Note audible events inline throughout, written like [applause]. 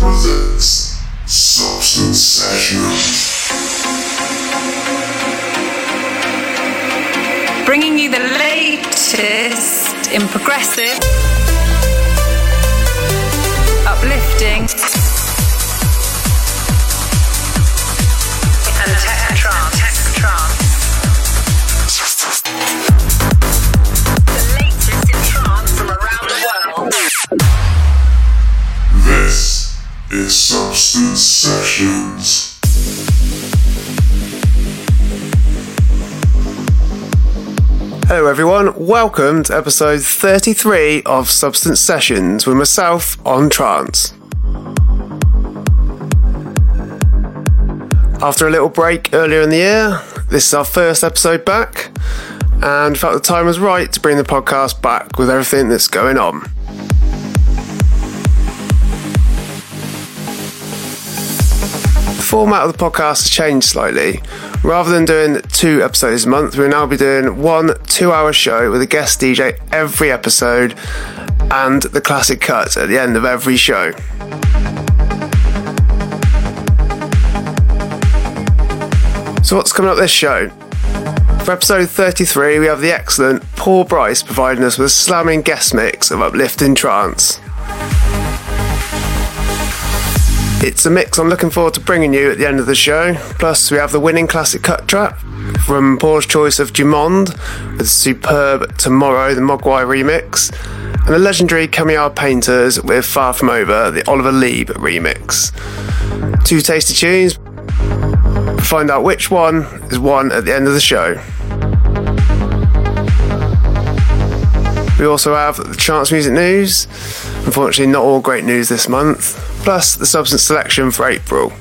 presents Substance Sessions. bringing you the latest in progressive, uplifting, Hello, everyone. Welcome to episode 33 of Substance Sessions with myself on trance. After a little break earlier in the year, this is our first episode back, and felt the time was right to bring the podcast back with everything that's going on. Format of the podcast has changed slightly. Rather than doing two episodes a month, we'll now be doing one two hour show with a guest DJ every episode and the classic cuts at the end of every show. So, what's coming up this show? For episode 33, we have the excellent Paul Bryce providing us with a slamming guest mix of uplifting trance. It's a mix I'm looking forward to bringing you at the end of the show. Plus, we have the winning classic cut track from Paul's choice of Dumonde with superb Tomorrow, the Mogwai remix, and the legendary Kamaya Painters with Far From Over, the Oliver Lieb remix. Two tasty tunes. Find out which one is one at the end of the show. We also have the Trance Music News. Unfortunately, not all great news this month. Plus, the substance selection for April.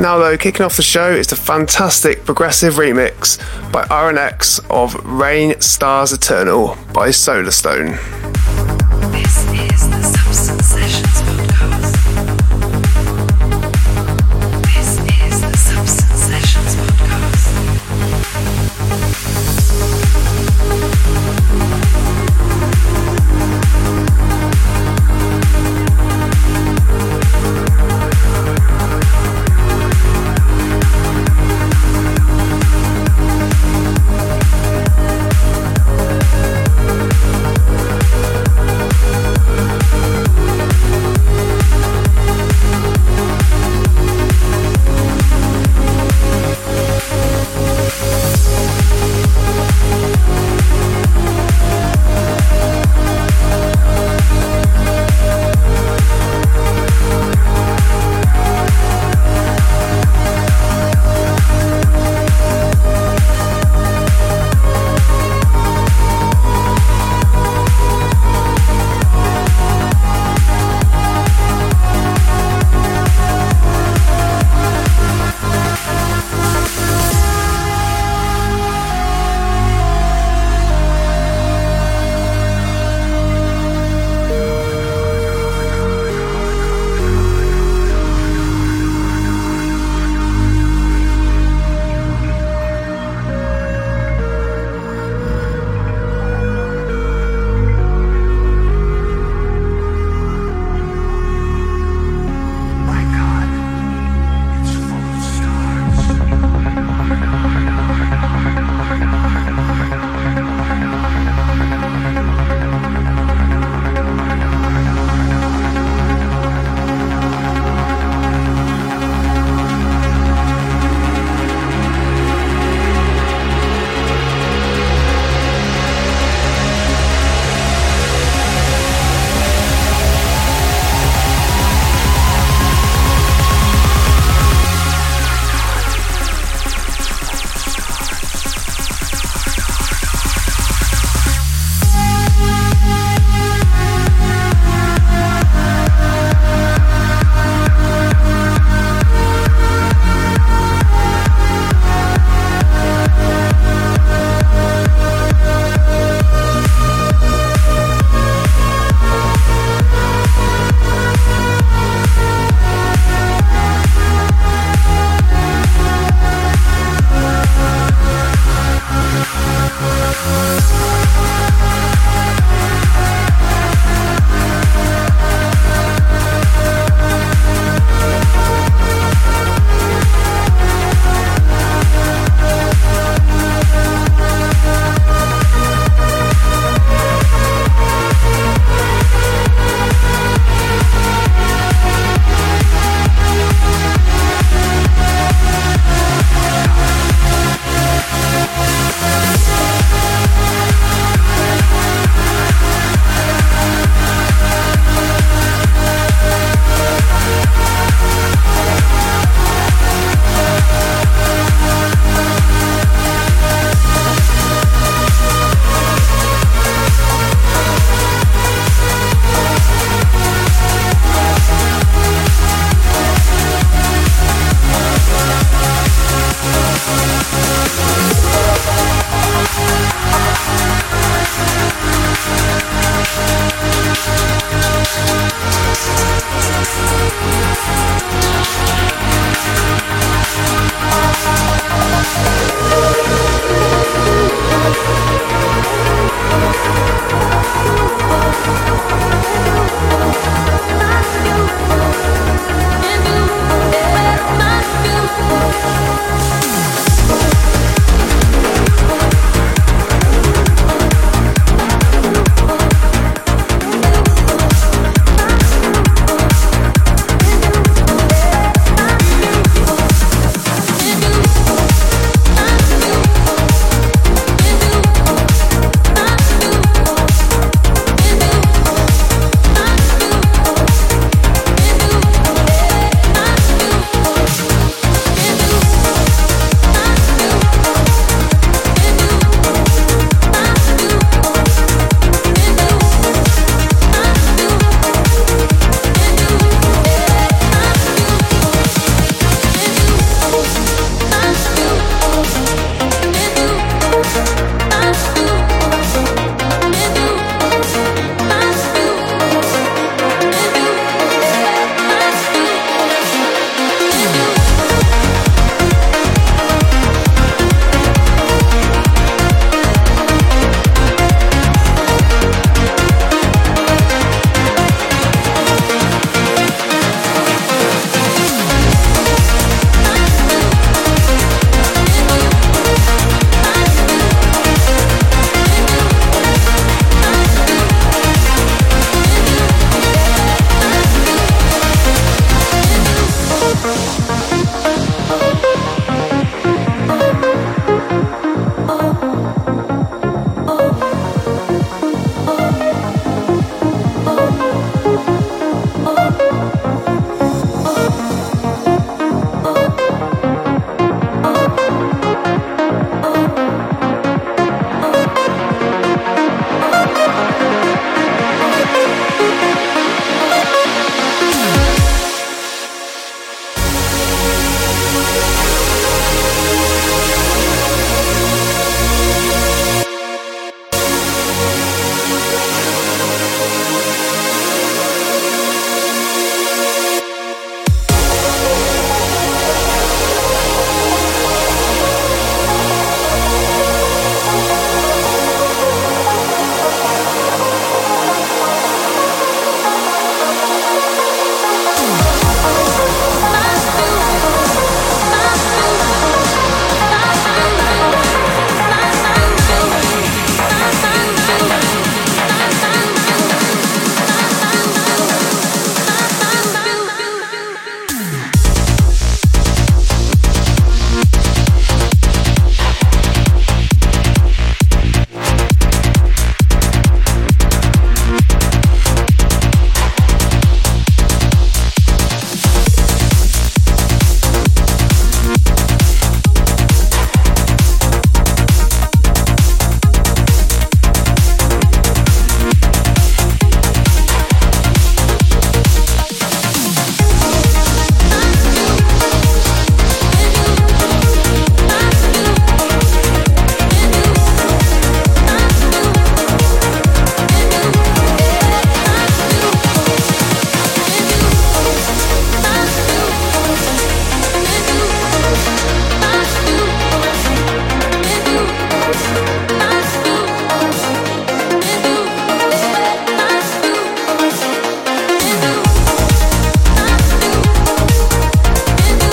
Now, though, kicking off the show is the fantastic progressive remix by RNX of Rain Stars Eternal by Solarstone. This is the Substance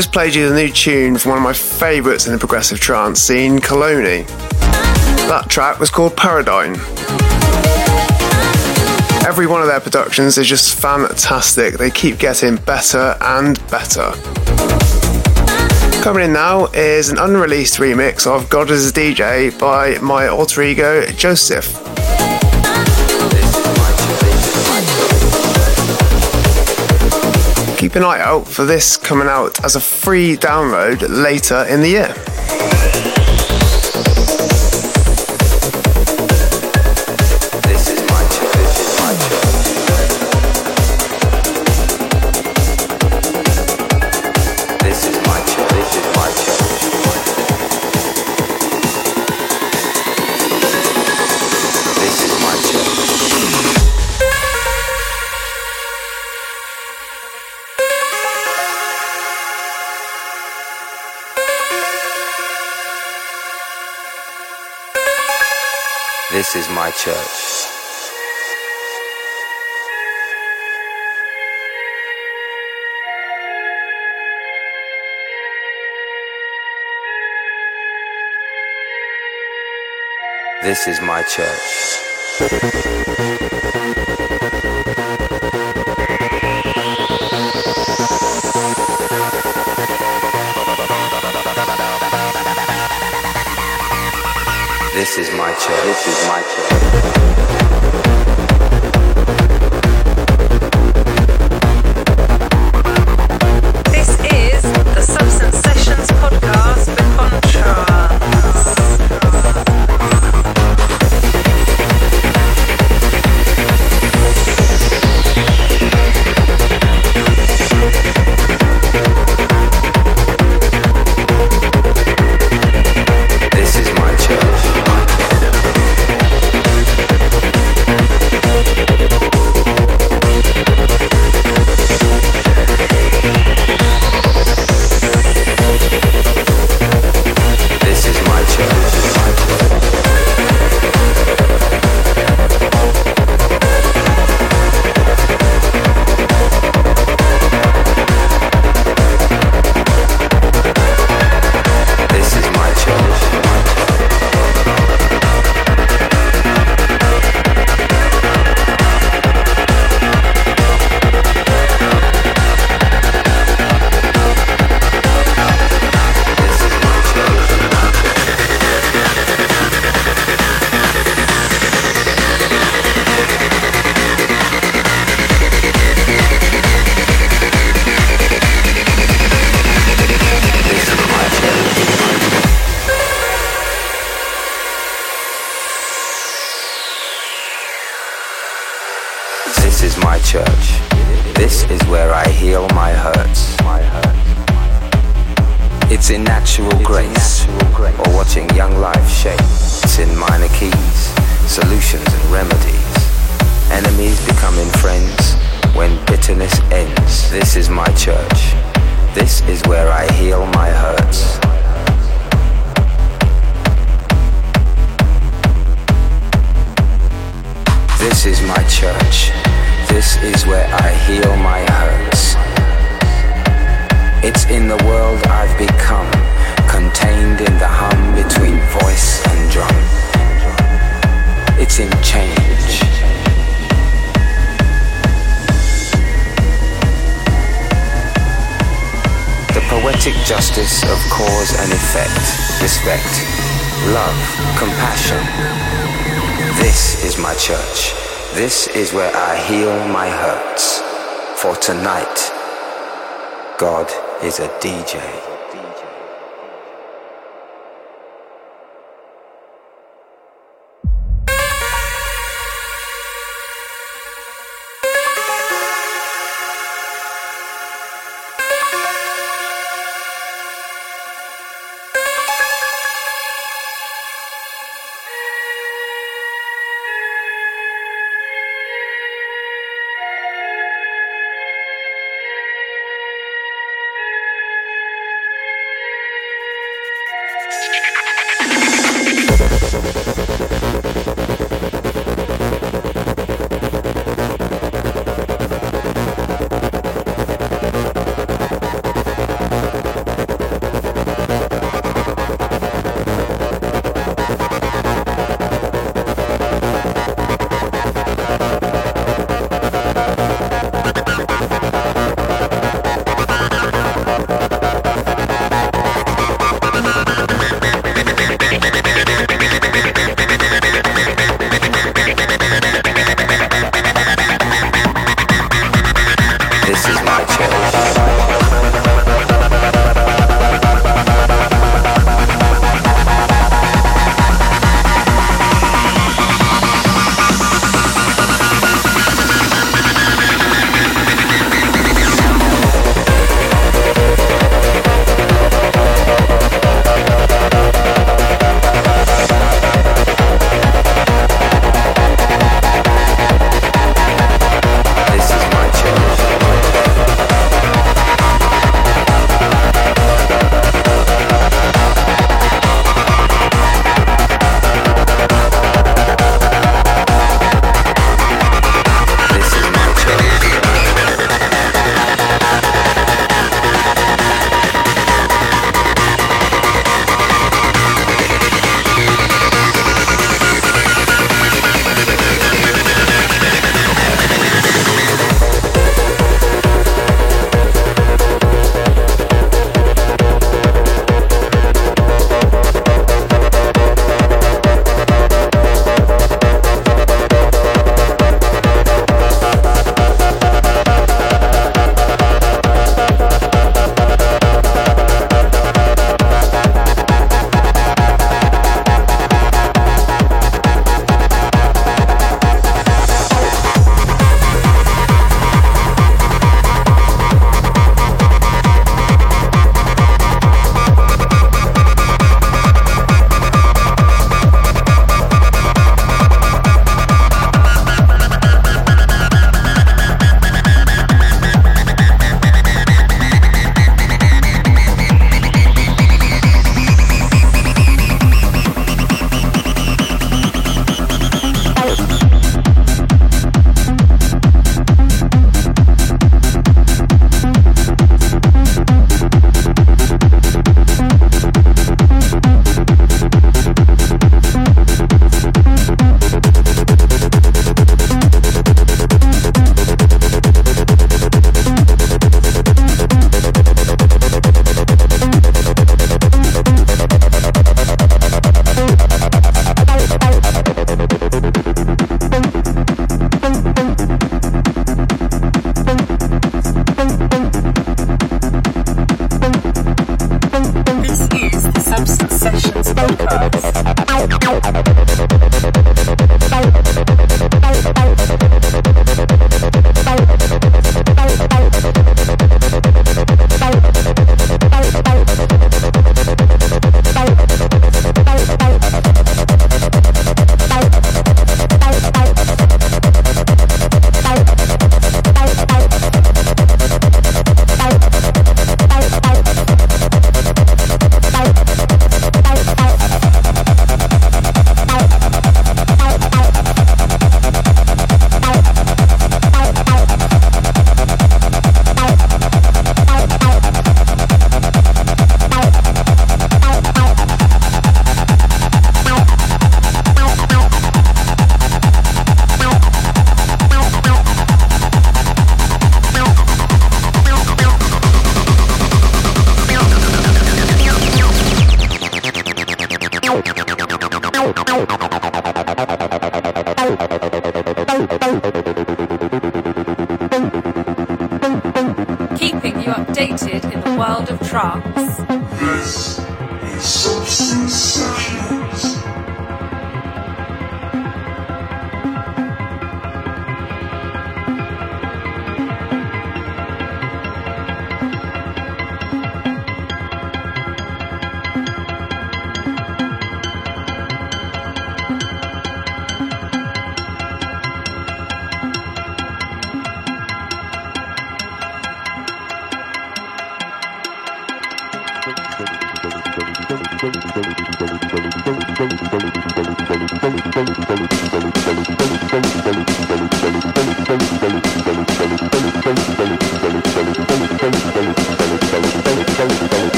just played you the new tune from one of my favourites in the progressive trance scene, Colony. That track was called Paradigm. Every one of their productions is just fantastic. They keep getting better and better. Coming in now is an unreleased remix of God is a DJ by my alter ego Joseph. Keep an eye out for this coming out as a free download later in the year. This is my church. This is my church. This is my church. This is my church.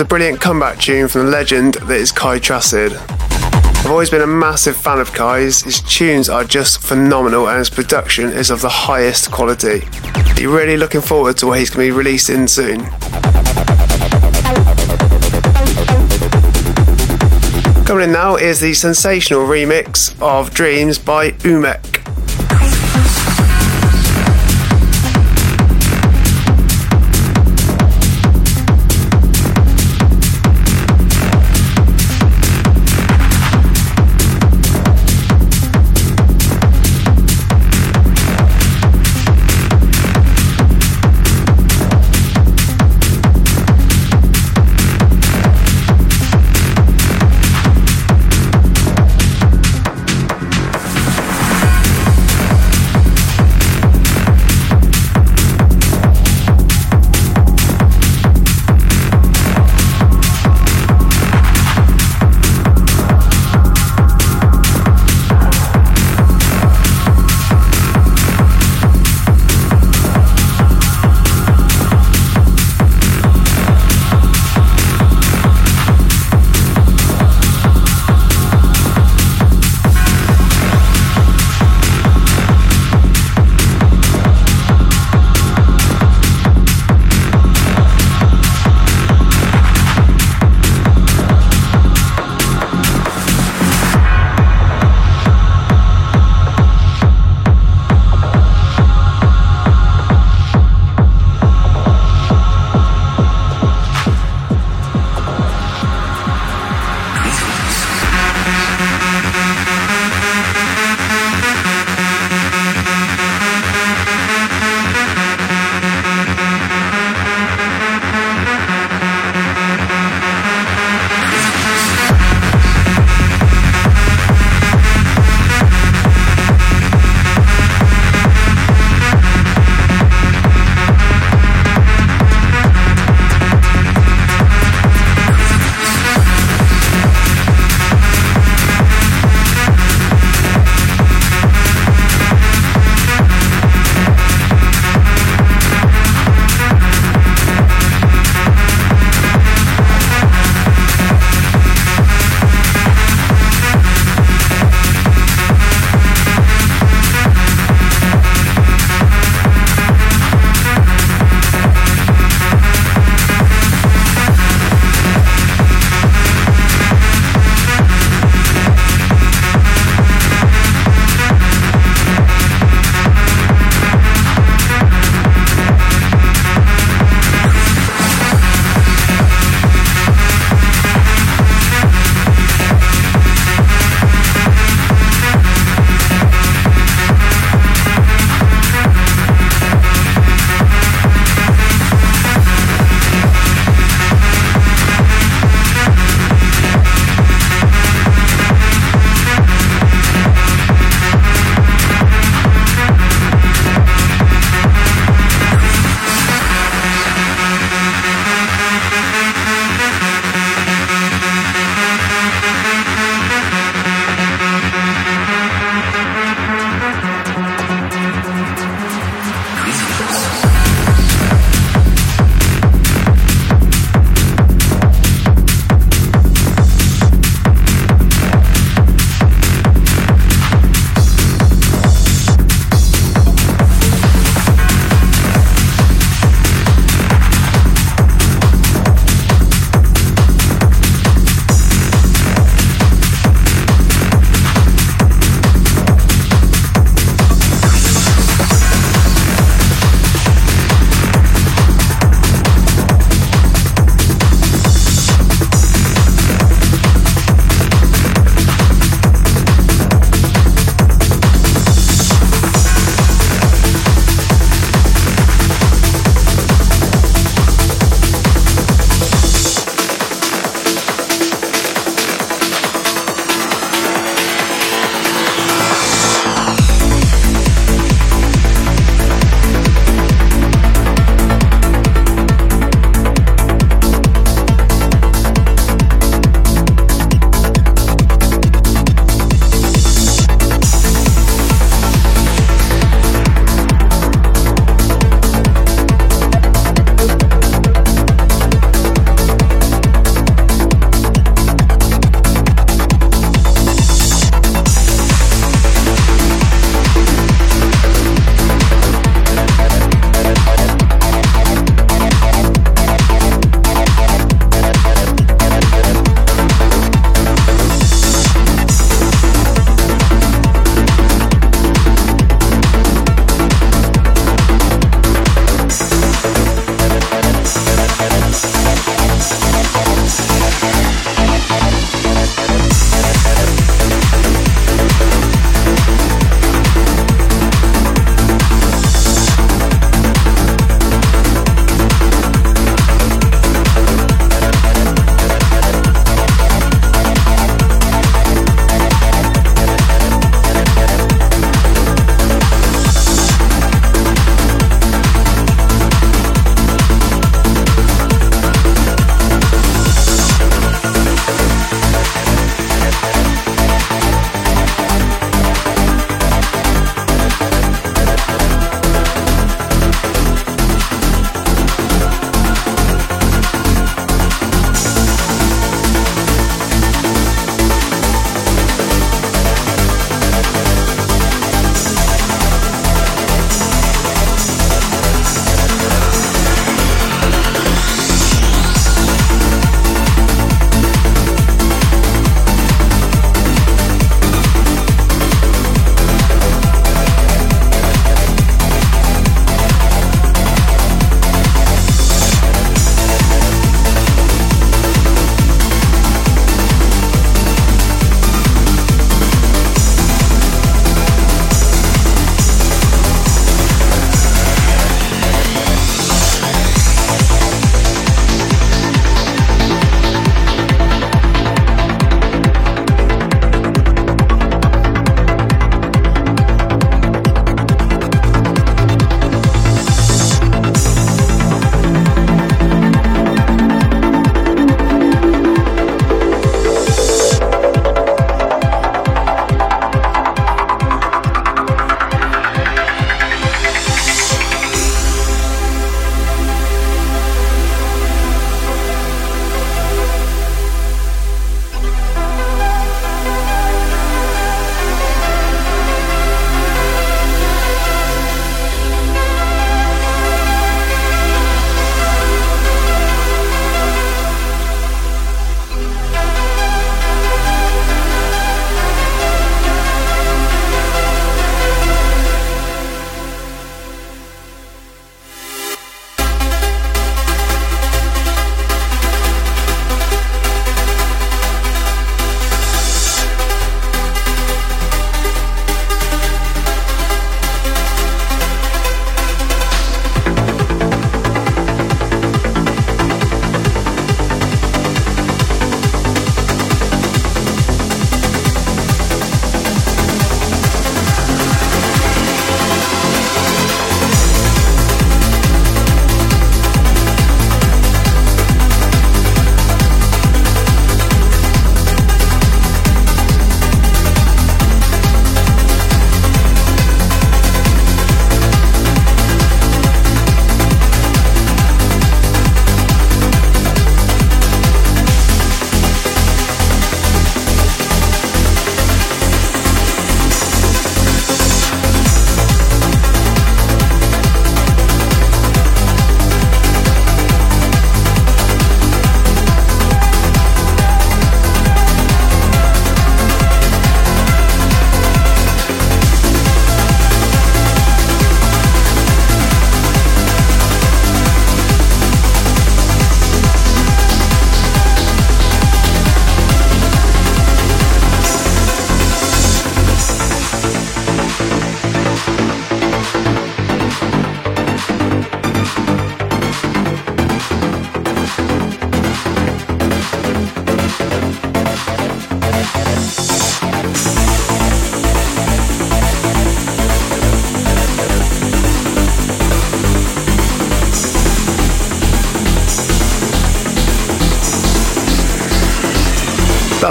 A brilliant comeback tune from the legend that is Kai Tracid. I've always been a massive fan of Kai's. His tunes are just phenomenal and his production is of the highest quality. You're really looking forward to what he's going to be releasing soon. Coming in now is the sensational remix of Dreams by Umek.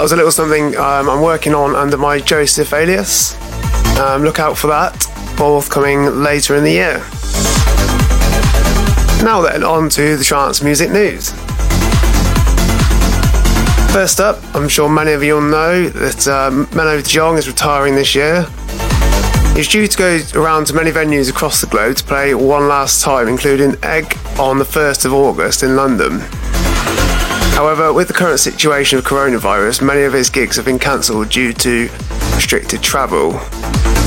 That was a little something um, I'm working on under my Joseph alias. Um, look out for that, forthcoming later in the year. Now then, on to the trance music news. First up, I'm sure many of you will know that um, Menno Jong is retiring this year. He's due to go around to many venues across the globe to play one last time, including Egg on the 1st of August in London. However, with the current situation of coronavirus, many of his gigs have been cancelled due to restricted travel.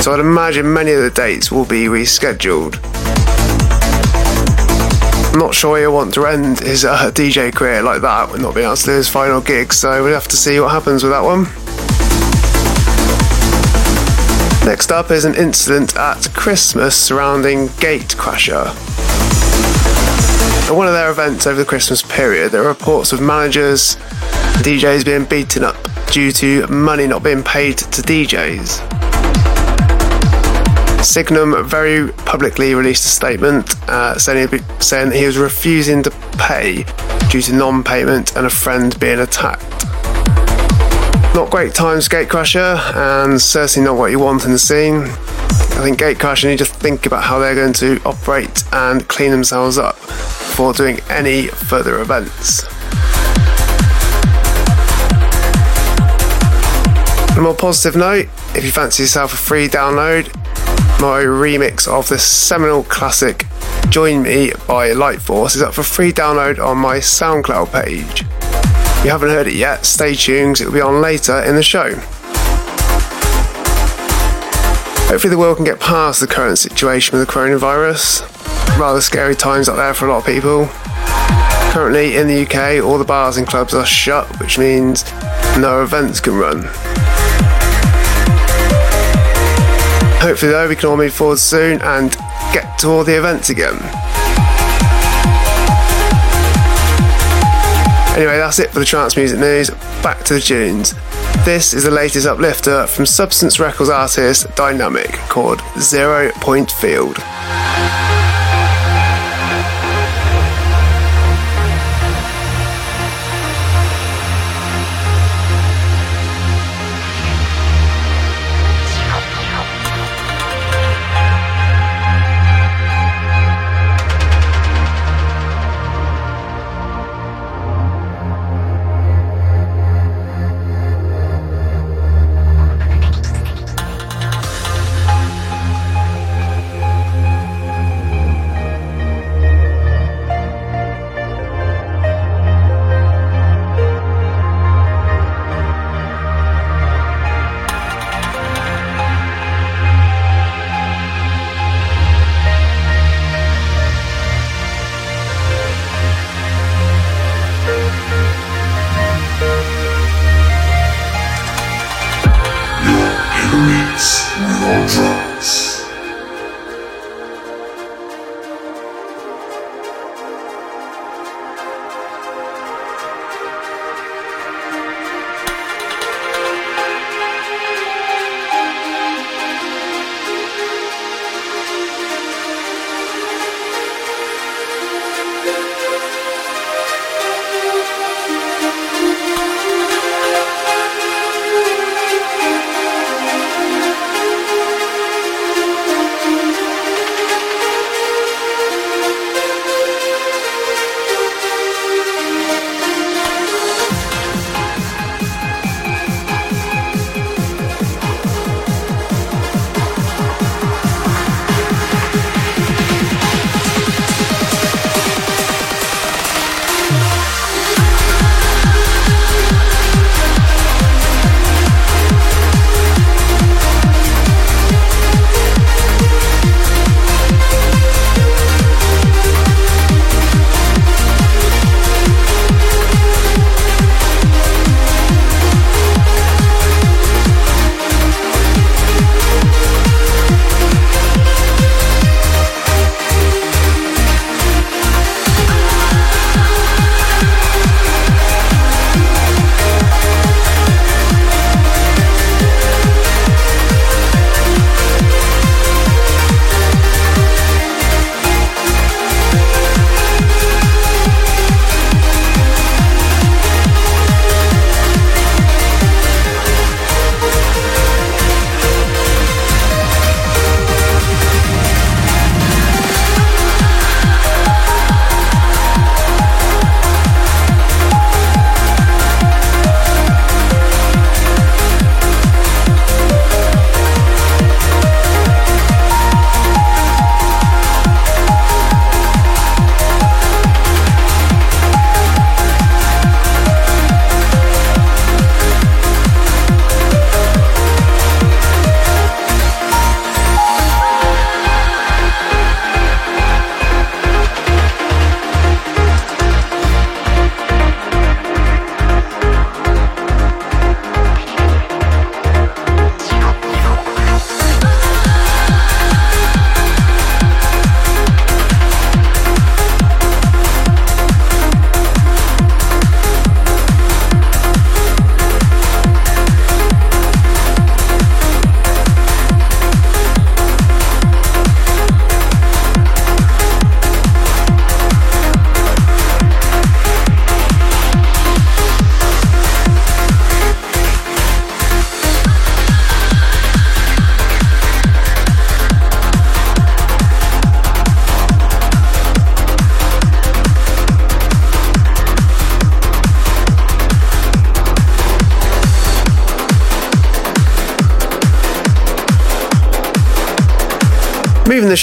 So I'd imagine many of the dates will be rescheduled. I'm not sure he'll want to end his uh, [laughs] DJ career like that with not being able to do his final gig, so we'll have to see what happens with that one. Next up is an incident at Christmas surrounding Gatecrasher. At one of their events over the Christmas period, there are reports of managers DJs being beaten up due to money not being paid to DJs. Signum very publicly released a statement uh, saying, he, saying he was refusing to pay due to non payment and a friend being attacked. Not great times, Gatecrasher, and certainly not what you want in the scene. I think Gatecrasher need to think about how they're going to operate and clean themselves up before doing any further events. On a more positive note, if you fancy yourself a free download, my remix of the seminal classic Join Me by Lightforce is up for free download on my SoundCloud page. If you haven't heard it yet, stay tuned, it'll be on later in the show. Hopefully, the world can get past the current situation with the coronavirus. Rather scary times out there for a lot of people. Currently, in the UK, all the bars and clubs are shut, which means no events can run. Hopefully, though, we can all move forward soon and get to all the events again. Anyway, that's it for the trance music news. Back to the tunes. This is the latest uplifter from Substance Records artist Dynamic called Zero Point Field.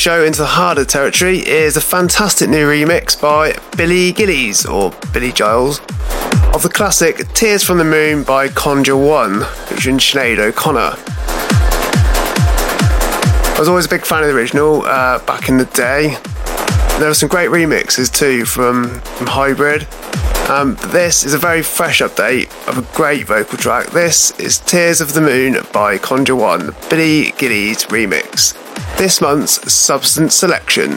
Show into the harder territory is a fantastic new remix by Billy Gillies, or Billy Giles, of the classic Tears from the Moon by Conjure One, featuring Sinead O'Connor. I was always a big fan of the original uh, back in the day. There were some great remixes too from, from Hybrid. Um, but this is a very fresh update of a great vocal track. This is Tears of the Moon by Conjure One, Billy Gillies remix this month's Substance Selection.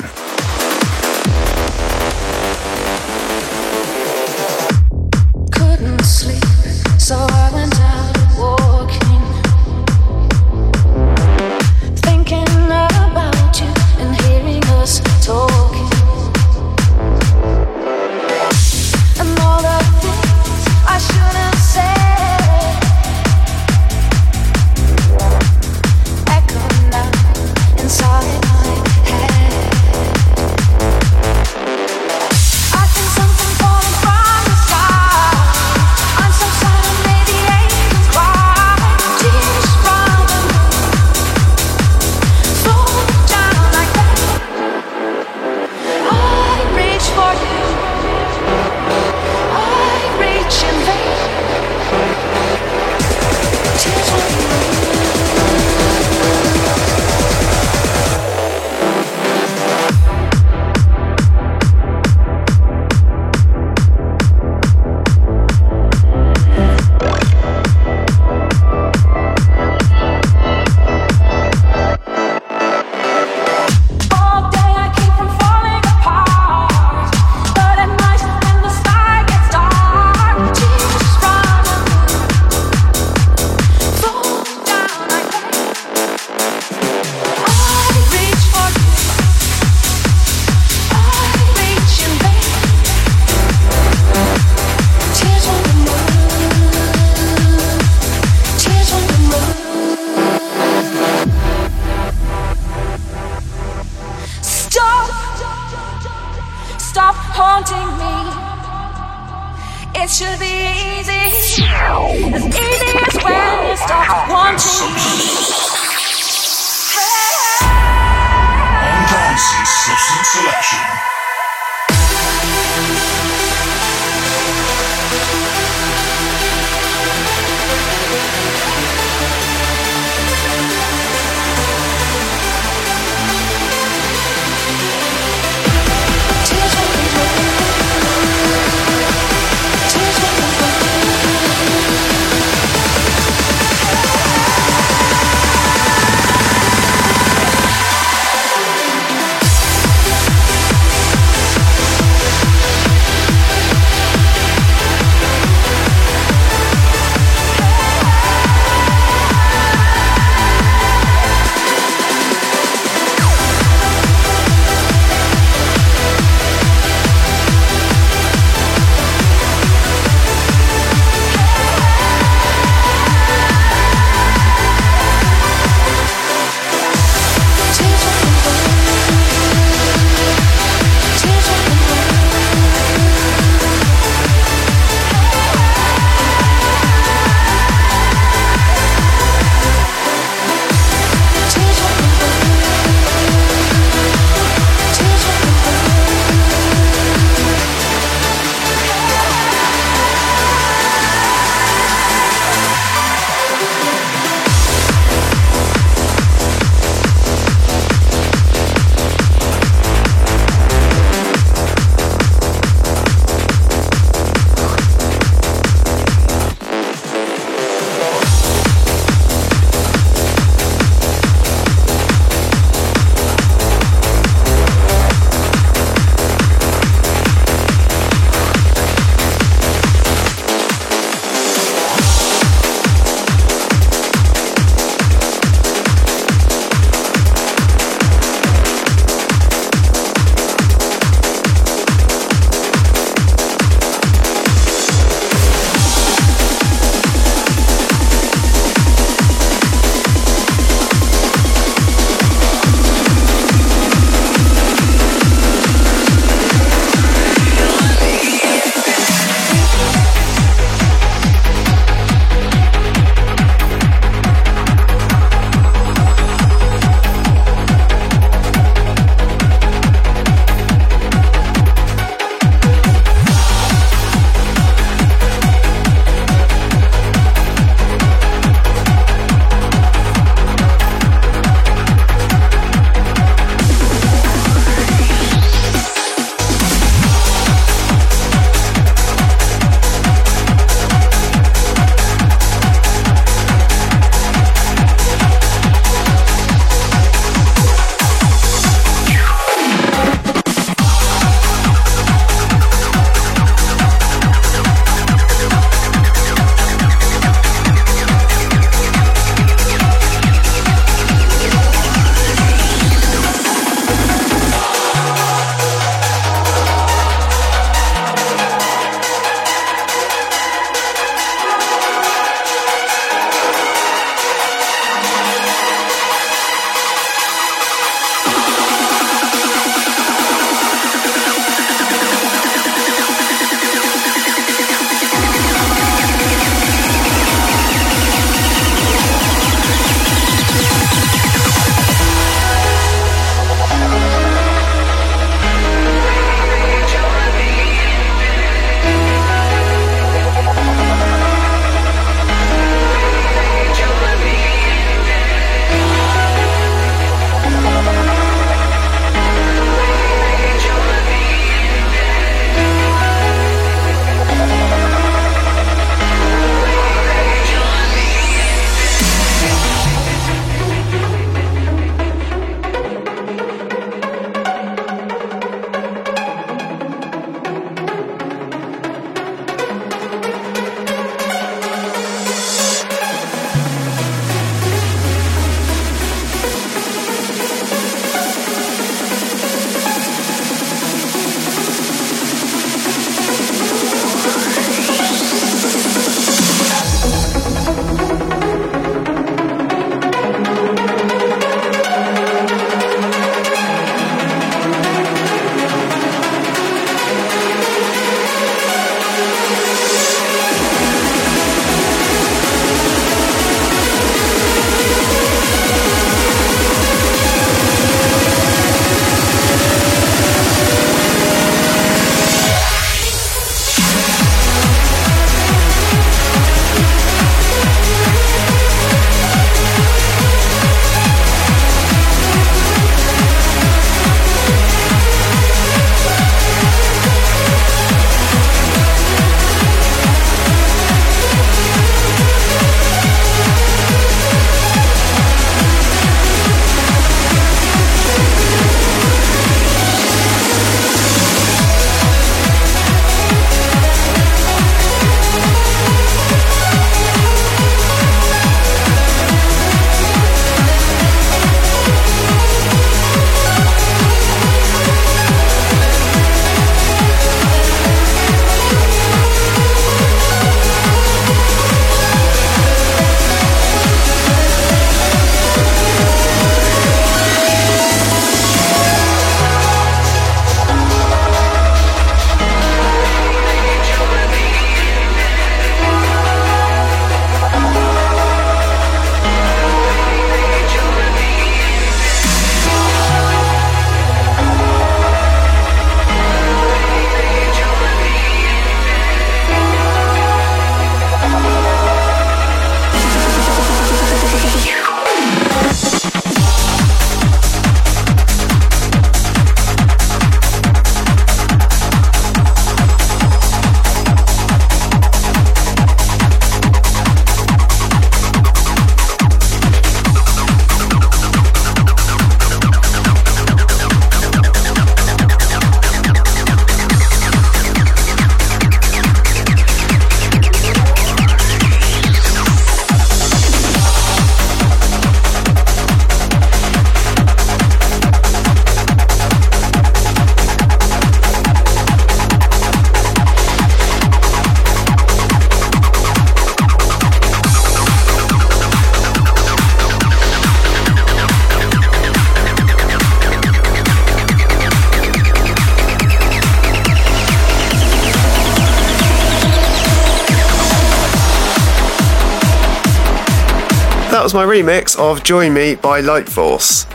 My remix of Join Me by Lightforce.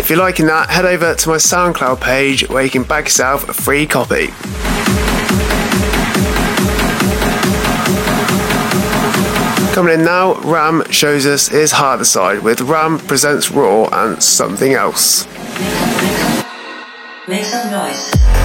If you're liking that, head over to my SoundCloud page where you can bag yourself a free copy. Coming in now, Ram shows us his harder side with Ram Presents Raw and Something Else. Make some noise.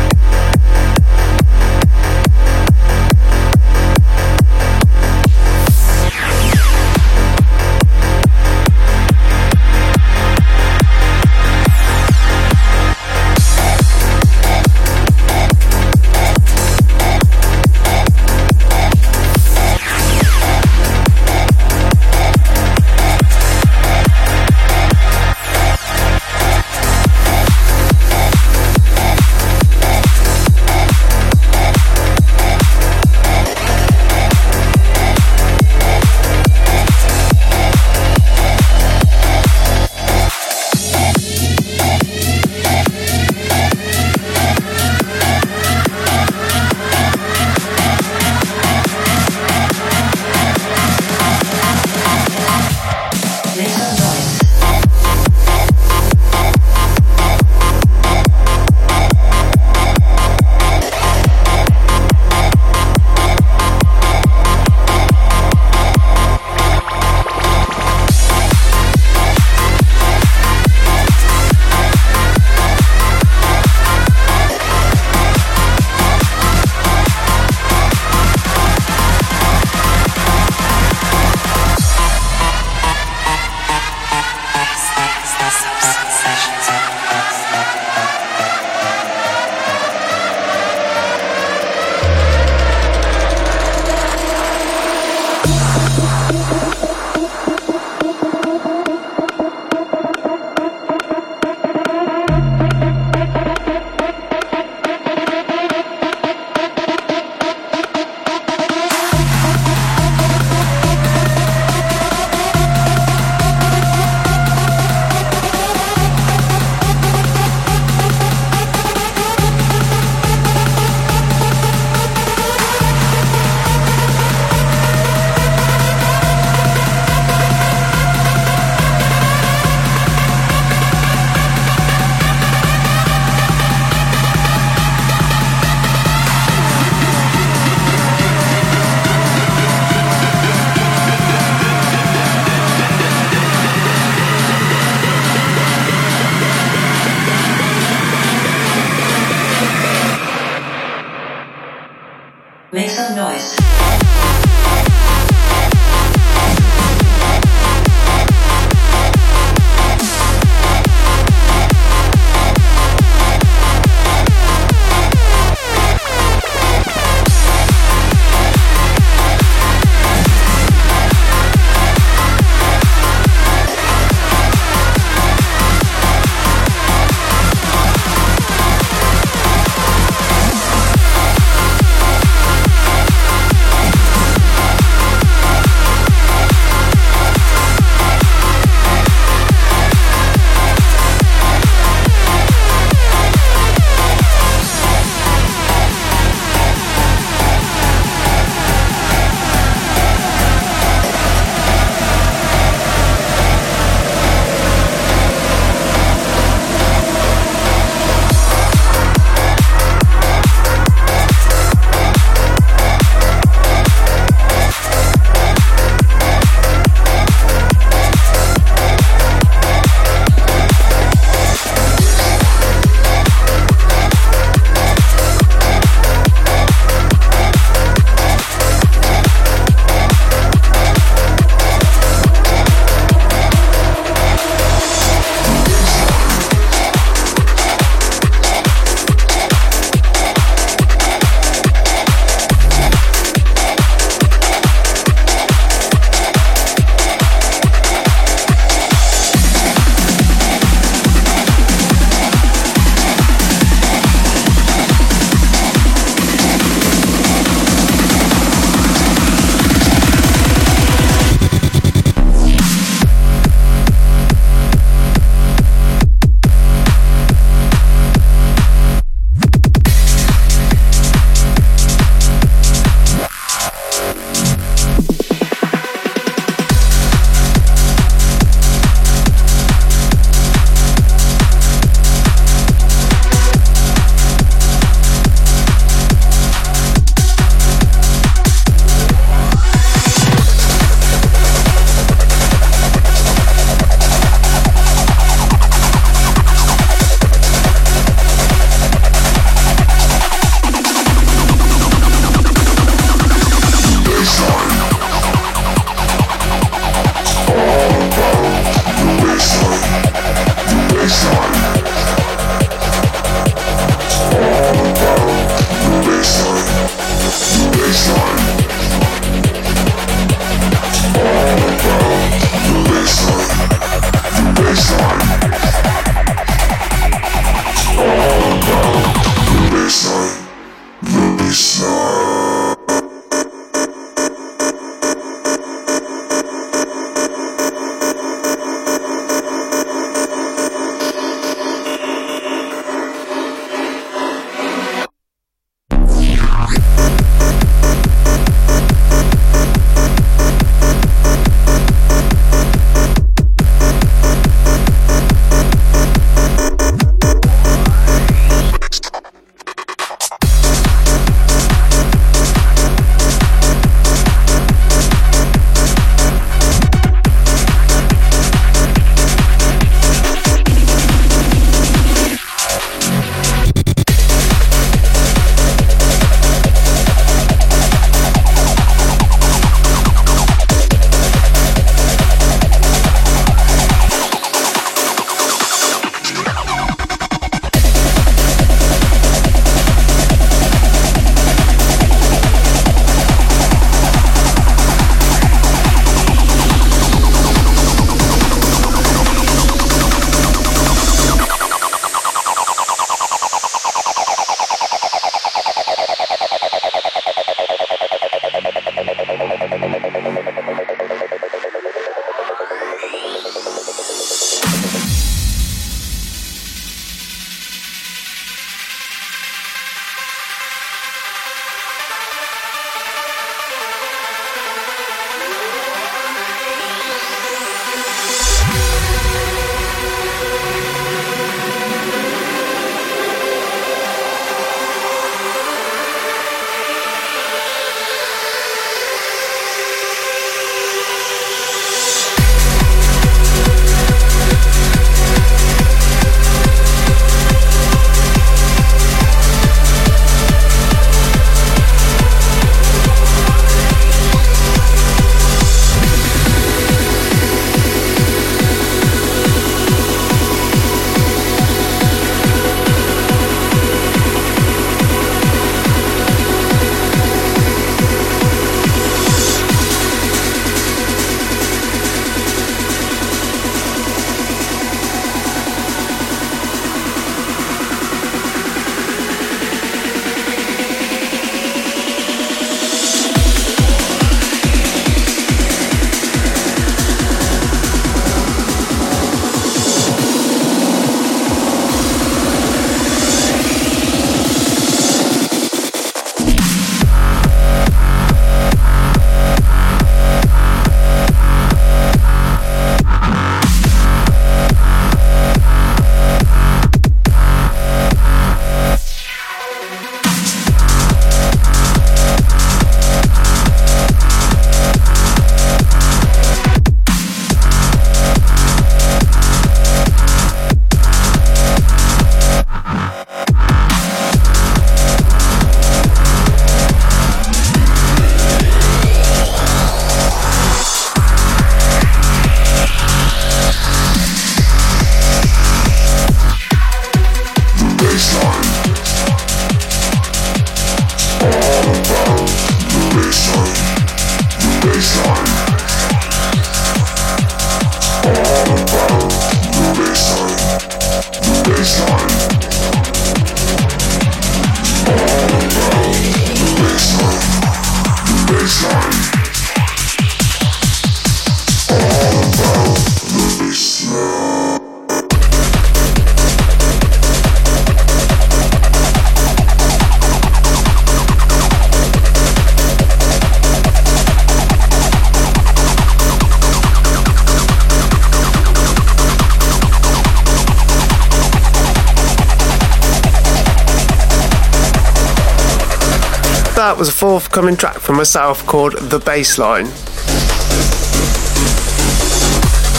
Forthcoming track from myself called The Baseline.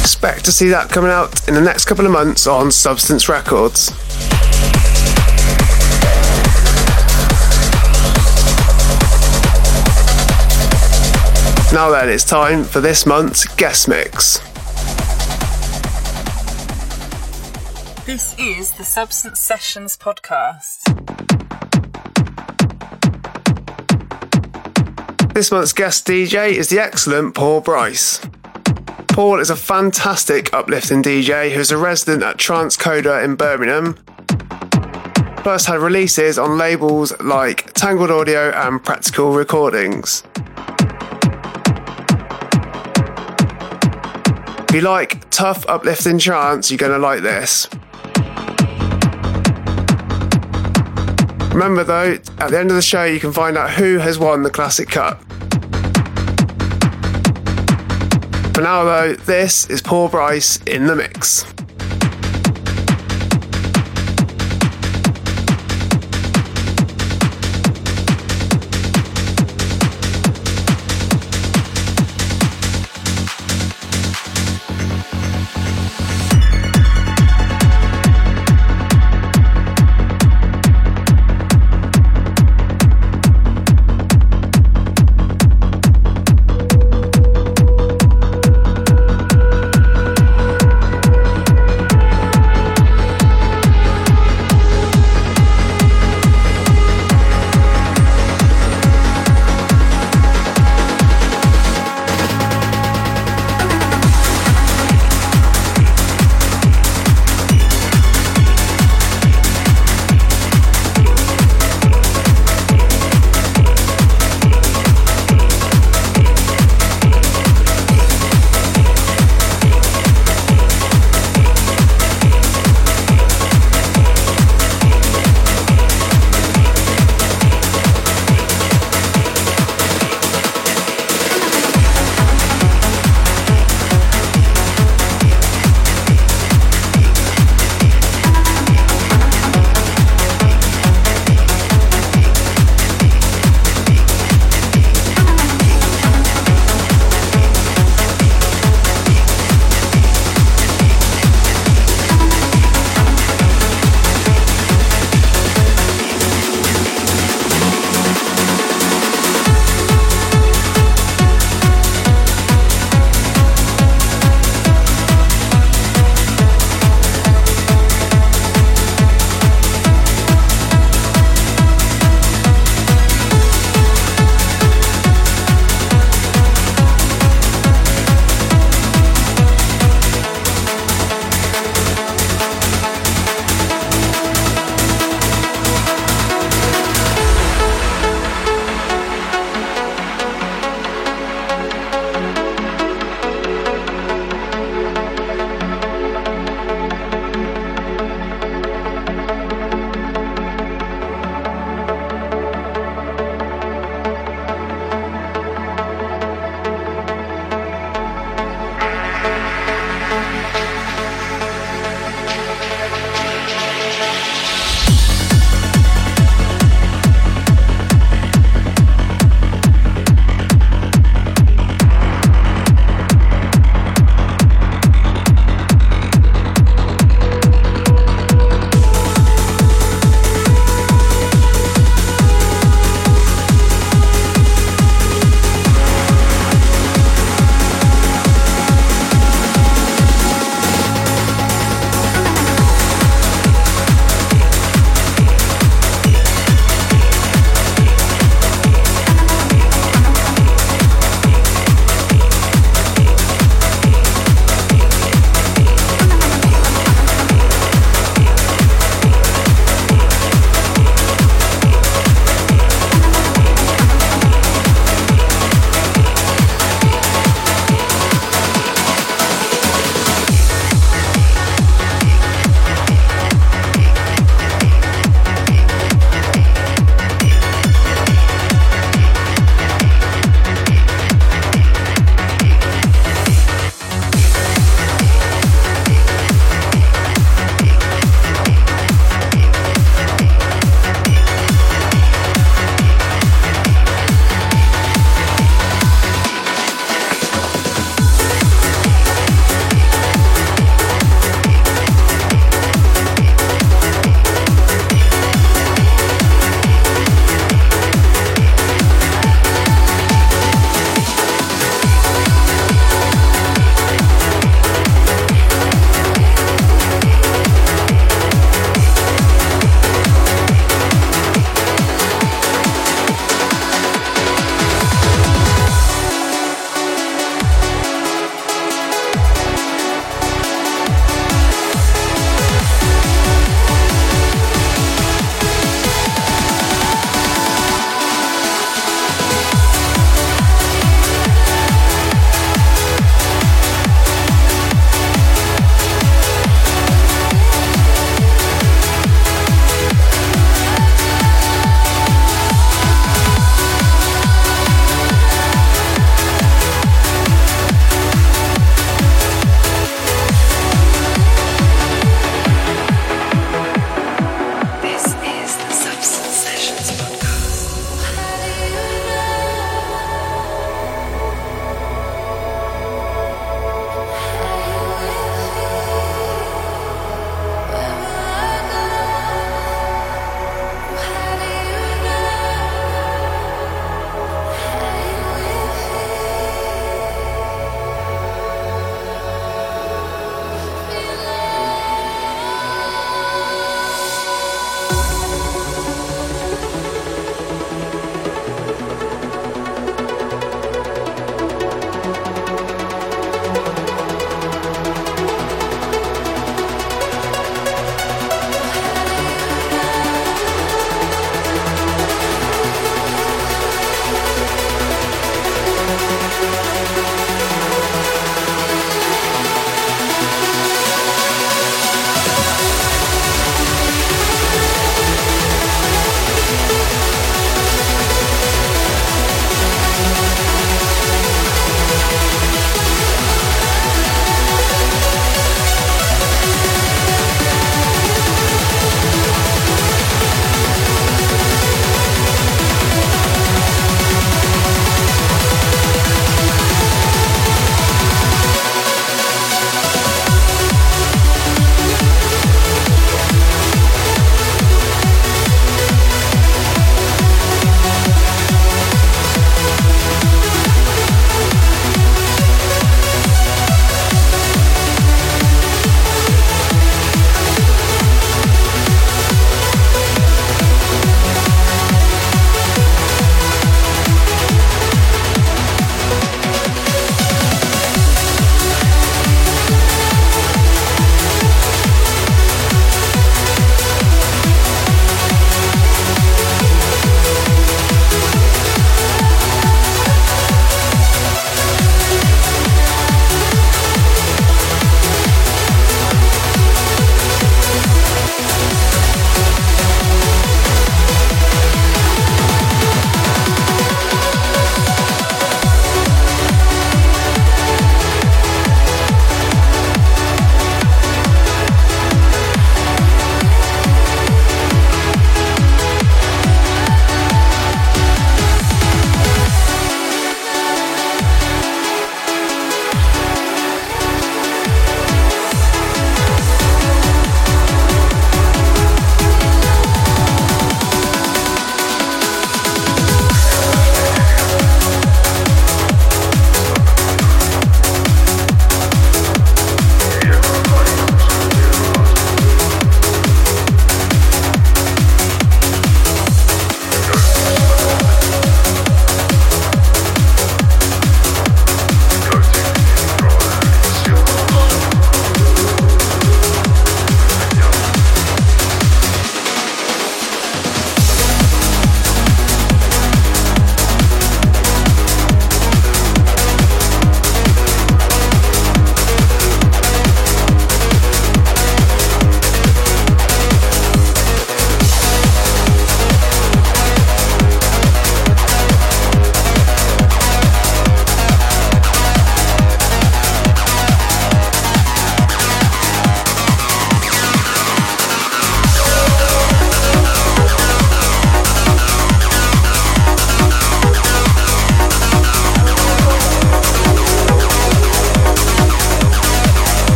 Expect to see that coming out in the next couple of months on Substance Records. Now then, it's time for this month's guest mix. This is the Substance Sessions podcast. This month's guest DJ is the excellent Paul Bryce. Paul is a fantastic uplifting DJ who's a resident at Transcoder in Birmingham, plus had releases on labels like Tangled Audio and Practical Recordings. If you like tough uplifting trance, you're going to like this. Remember though, at the end of the show, you can find out who has won the Classic Cup. For now, though, this is Paul Bryce in the mix.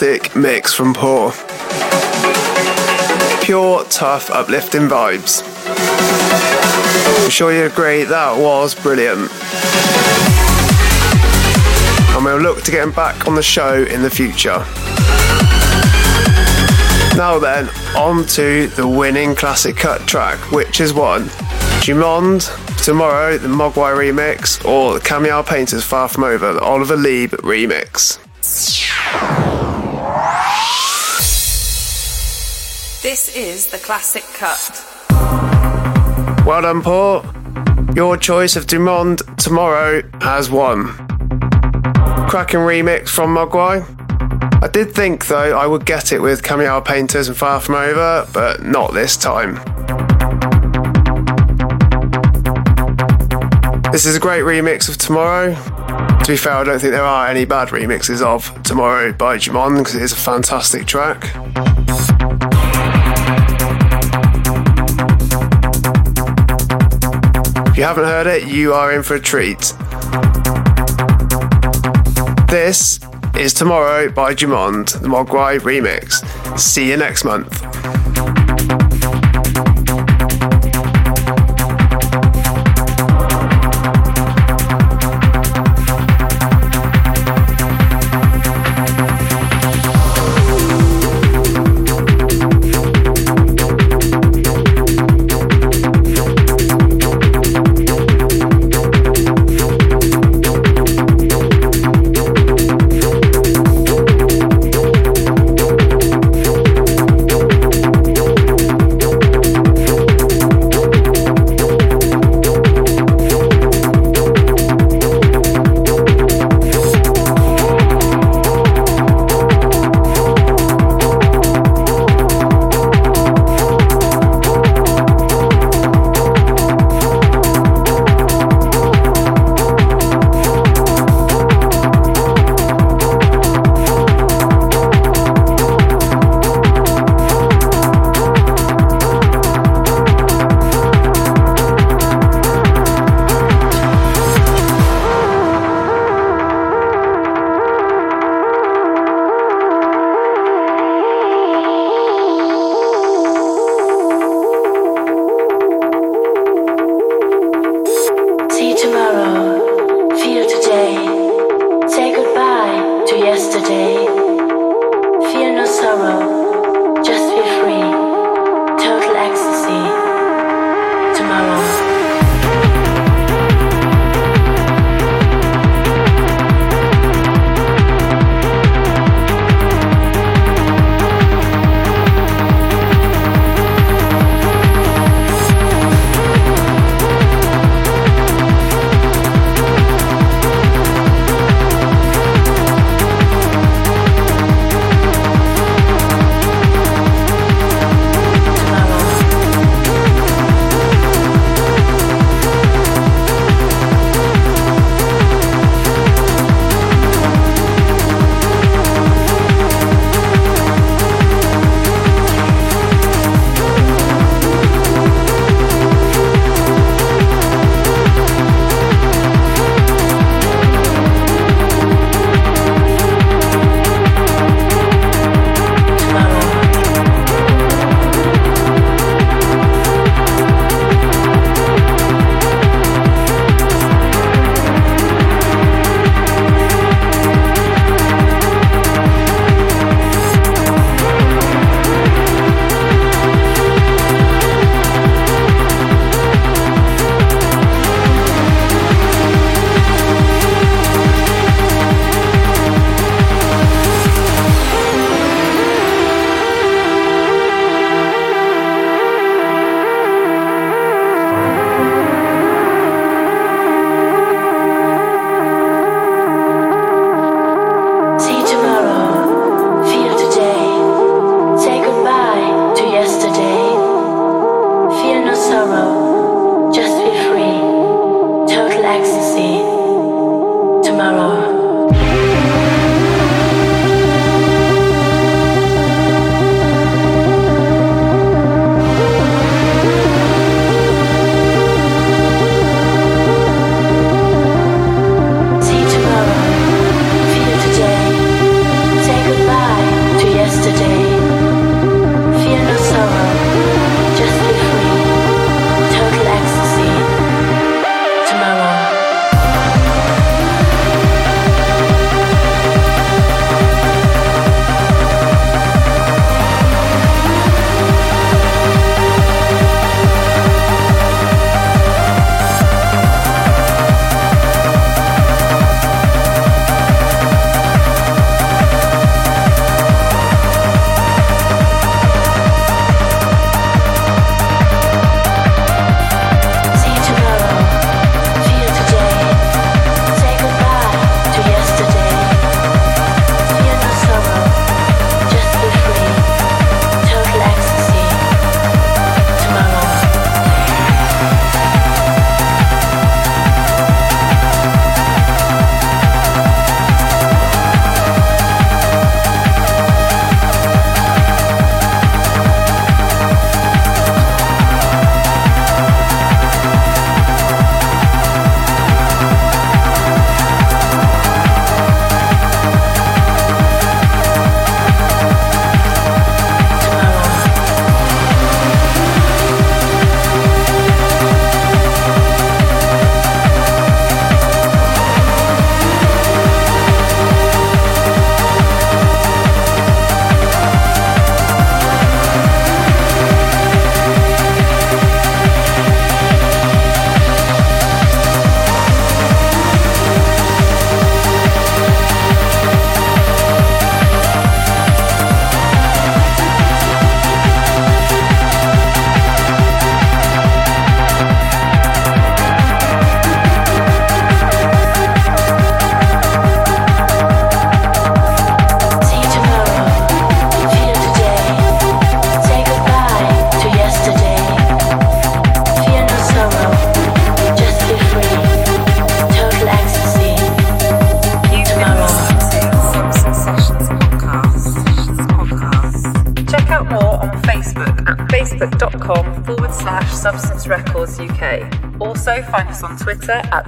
Fantastic mix from Poor. Pure, tough, uplifting vibes. I'm sure you agree that was brilliant. And we'll look to get him back on the show in the future. Now then, on to the winning classic cut track, which is one Dumonde, Tomorrow, the Mogwai remix, or the Kamaya Painters Far From Over, the Oliver Lieb remix. This is the classic cut. Well done, Paul. Your choice of Dumonde Tomorrow has won. Cracking remix from Mogwai. I did think, though, I would get it with Kamaya Painters and Far From Over, but not this time. This is a great remix of Tomorrow. To be fair, I don't think there are any bad remixes of Tomorrow by Dumonde because it is a fantastic track. You haven't heard it, you are in for a treat. This is Tomorrow by Dumonde, the Mogwai remix. See you next month.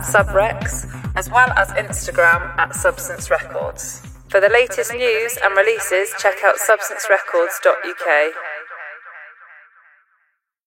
Subrex, as well as Instagram at Substance Records. For the latest news and releases, check out substancerecords.uk.